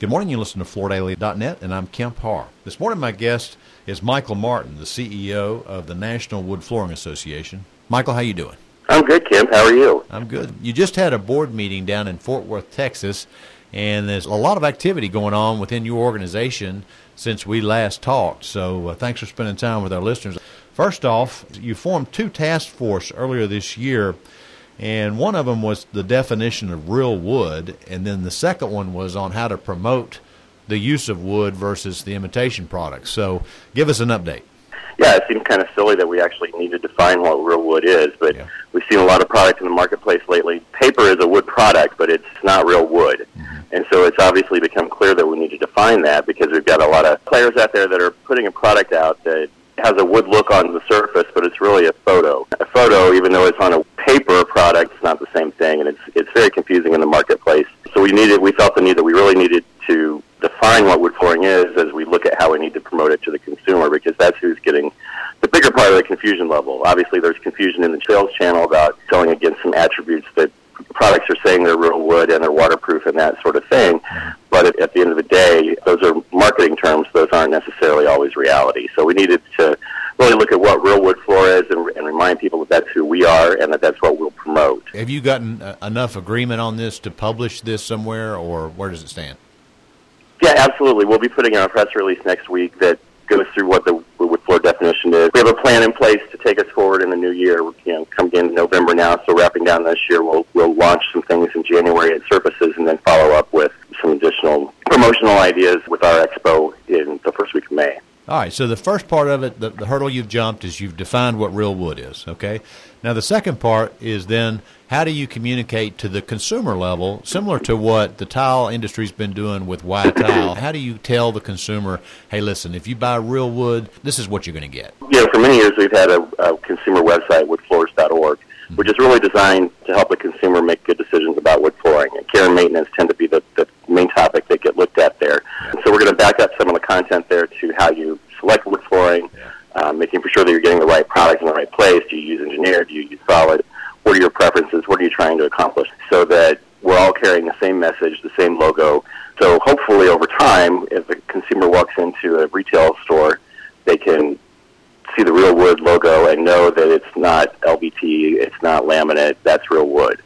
Good morning. You listen to FloorDaily.net, and I'm Kemp Harr. This morning, my guest is Michael Martin, the CEO of the National Wood Flooring Association. Michael, how you doing? I'm good, Kemp. How are you? I'm good. You just had a board meeting down in Fort Worth, Texas, and there's a lot of activity going on within your organization since we last talked. So uh, thanks for spending time with our listeners. First off, you formed two task force earlier this year and one of them was the definition of real wood, and then the second one was on how to promote the use of wood versus the imitation products. So, give us an update. Yeah, it seems kind of silly that we actually need to define what real wood is, but yeah. we've seen a lot of products in the marketplace lately. Paper is a wood product, but it's not real wood. Mm-hmm. And so it's obviously become clear that we need to define that because we've got a lot of players out there that are putting a product out that has a wood look on the surface, but it's really a photo. A photo, even though it's on a paper product, it's not the same thing, and it's it's very confusing in the marketplace. So we needed, we felt the need that we really needed to define what wood flooring is as we look at how we need to promote it to the consumer, because that's who's getting the bigger part of the confusion level. Obviously, there's confusion in the sales channel about selling against some attributes that products are saying they're real wood and they're waterproof and that sort of thing. But at, at the end of the day, those are marketing terms. Those aren't necessarily always reality. So we needed to really look at what real wood floor is and, and remind people that that's who we are and that that's what we'll promote. Have you gotten uh, enough agreement on this to publish this somewhere, or where does it stand? Yeah, absolutely. We'll be putting out a press release next week that goes through what the wood floor definition is. We have a plan in place to take us forward in the new year. You know, coming in November now, so wrapping down this year, we'll we'll launch some things in January at Surfaces, and then follow up with some additional promotional ideas with our expo in the first week of May. All right, so the first part of it, the, the, hurdle you've jumped is you've defined what real wood is, okay? Now, the second part is then how do you communicate to the consumer level, similar to what the tile industry's been doing with white tile? How do you tell the consumer, hey, listen, if you buy real wood, this is what you're going to get? Yeah, for many years we've had a, a consumer website, woodfloors.org, which is really designed to help the consumer make good decisions about wood flooring. And care and maintenance tend to be the, the main topic that get looked at there. And so we're going to back up some of the content there to how you select wood flooring, um, making for sure that you're getting the right product in the right place. Do you use engineered? Do you use solid? What are your preferences? What are you trying to accomplish? So that we're all carrying the same message, the same logo. So hopefully over time, if a consumer walks into a retail store, they can see the real wood logo and know that it's not LVT, it's not laminate, that's real wood,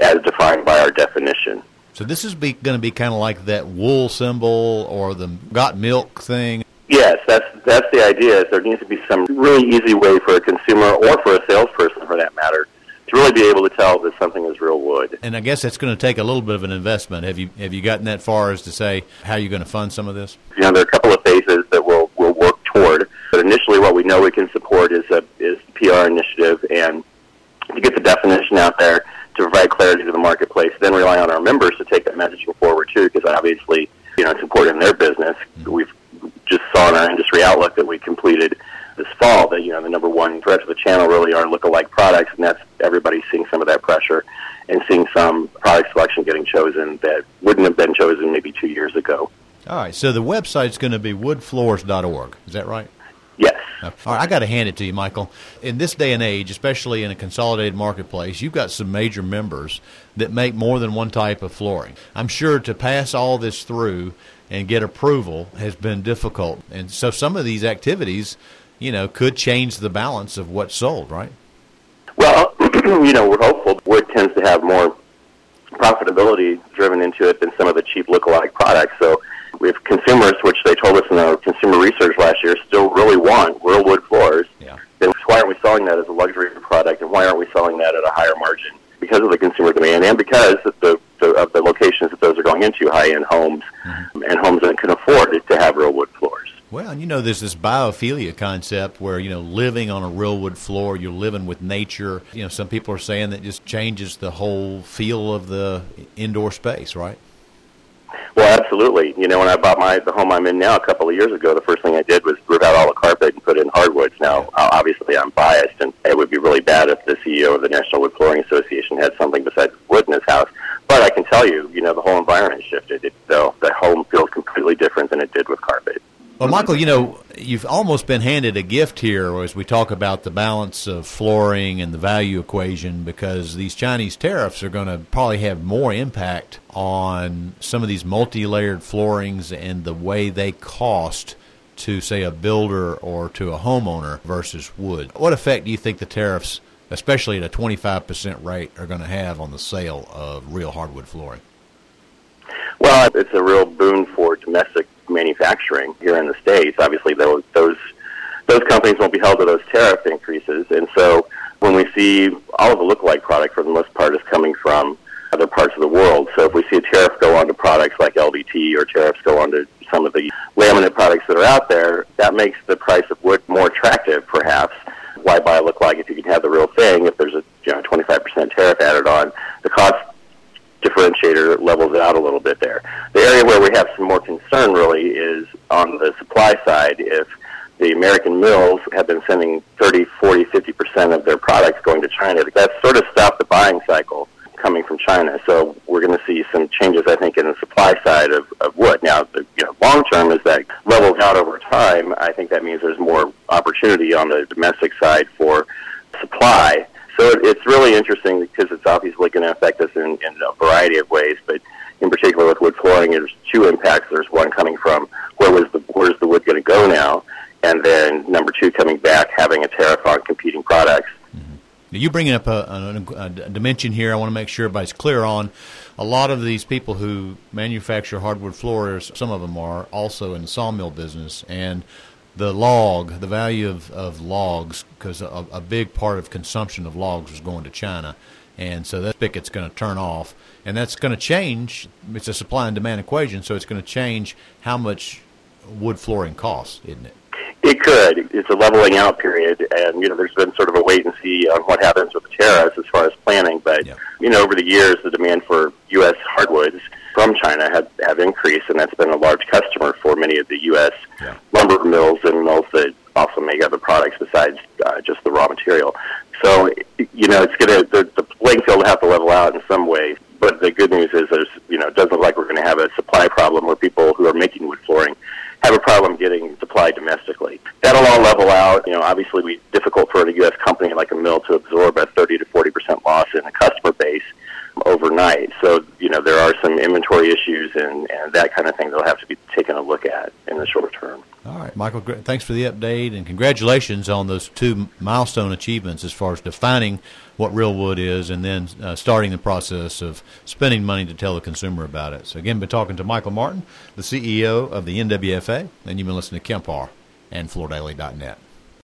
as defined by our definition. So this is going to be kind of like that wool symbol or the got milk thing. Yes, that's that's the idea. Is there needs to be some really easy way for a consumer or for a salesperson, for that matter, to really be able to tell that something is real wood. And I guess it's going to take a little bit of an investment. Have you have you gotten that far as to say how you're going to fund some of this? You know, there are a couple of phases that we'll we'll work toward. But initially, what we know we can support is a is PR initiative and to get the definition out there to provide clarity to the marketplace. Then rely on our members to take that messaging forward too, because obviously, you know, it's important in their business. Mm-hmm. We've just saw in our industry outlook that we completed this fall that you know the number one threat to the channel really are lookalike products, and that's everybody seeing some of that pressure and seeing some product selection getting chosen that wouldn't have been chosen maybe two years ago. All right, so the website's going to be woodfloors.org. Is that right? Yes. All right, I got to hand it to you, Michael. In this day and age, especially in a consolidated marketplace, you've got some major members that make more than one type of flooring. I'm sure to pass all this through and get approval has been difficult. And so some of these activities, you know, could change the balance of what's sold, right? Well, you know, we're hopeful. Wood tends to have more profitability driven into it than some of the cheap look-alike products. So we have consumers, which they told us in our consumer research last year, still really want real wood floors. Yeah. Then why aren't we selling that as a luxury product, and why aren't we selling that at a higher margin? Because of the consumer demand, and because of the, the of the locations that those are going into, high-end homes, mm-hmm. and homes that can afford it to have real wood. Well, and you know, there's this biophilia concept where, you know, living on a real wood floor, you're living with nature. You know, some people are saying that just changes the whole feel of the indoor space, right? Well, absolutely. You know, when I bought my the home I'm in now a couple of years ago, the first thing I did was rip out all the carpet and put in hardwoods. Now, obviously, I'm biased, and it would be really bad if the CEO of the National Wood Flooring Association had something besides wood in his house. But I can tell you, you know, the whole environment shifted. It, though the home feels completely different than it did with carpet. Well, Michael, you know, you've almost been handed a gift here as we talk about the balance of flooring and the value equation because these Chinese tariffs are going to probably have more impact on some of these multi-layered floorings and the way they cost to say a builder or to a homeowner versus wood. What effect do you think the tariffs, especially at a 25% rate, are going to have on the sale of real hardwood flooring? Well, it's a real boon for domestic manufacturing here in the states. Obviously, those those those companies won't be held to those tariff increases, and so when we see all of the lookalike product, for the most part, is coming from other parts of the world. So if we see a tariff go on to products like LVT or tariffs go on to some of the laminate products that are out there, that makes the price of wood more attractive, perhaps. Why buy a lookalike if you can have the real thing? If there's a you know 25% tariff added on, the cost differentiator levels it out a little bit there. The area where we have some more concern really is on the supply side. If the American mills have been sending 30, 40, 50% of their products going to China, that's sort of stopped the buying cycle coming from China. So we're going to see some changes, I think, in the supply side of, of wood. Now, the you know, long term, as that levels out over time, I think that means there's more opportunity on the domestic side for supply. So it, it's really interesting because it's obviously going to affect us in, in a variety of ways, but in particular with wood flooring, there's two impacts. There's one coming from where was the where's the wood going to go now, and then number two coming back having a tariff on competing products. Mm-hmm. Now you bringing up a, a, a dimension here. I want to make sure everybody's clear on. A lot of these people who manufacture hardwood floors, some of them are also in the sawmill business, and the log, the value of, of logs, because a, a, big part of consumption of logs was going to China. And so that spigot's going to turn off. And that's going to change. It's a supply and demand equation, so it's going to change how much wood flooring costs, isn't it? It could. It's a leveling out period, and you know, there's been sort of a wait and see on what happens with the tariffs as far as planning. But yeah. you know, over the years, the demand for U.S. hardwoods from China have, have increased, and that's been a large customer for many of the U.S. Yeah. lumber mills and mills that also make other products besides uh, just the raw material. So, you know, it's going to the, the playing field will have to level out in some way. But the good news is, there's you know, it doesn't look like we're going to have a supply problem where people who are making wood flooring have a problem getting supply domestically. That'll all level out. You know, obviously, it'd be difficult for a U.S. company like a mill to absorb a 30 to 40 percent loss in a customer base overnight. So, you know, there are some inventory issues and, and that kind of thing that'll have to be taken a look at in the short term. All right, Michael, thanks for the update and congratulations on those two milestone achievements as far as defining what real wood is and then uh, starting the process of spending money to tell the consumer about it. So, again, been talking to Michael Martin, the CEO of the NWFA, and you've been listening to Kemp Harr and FloorDaily.net.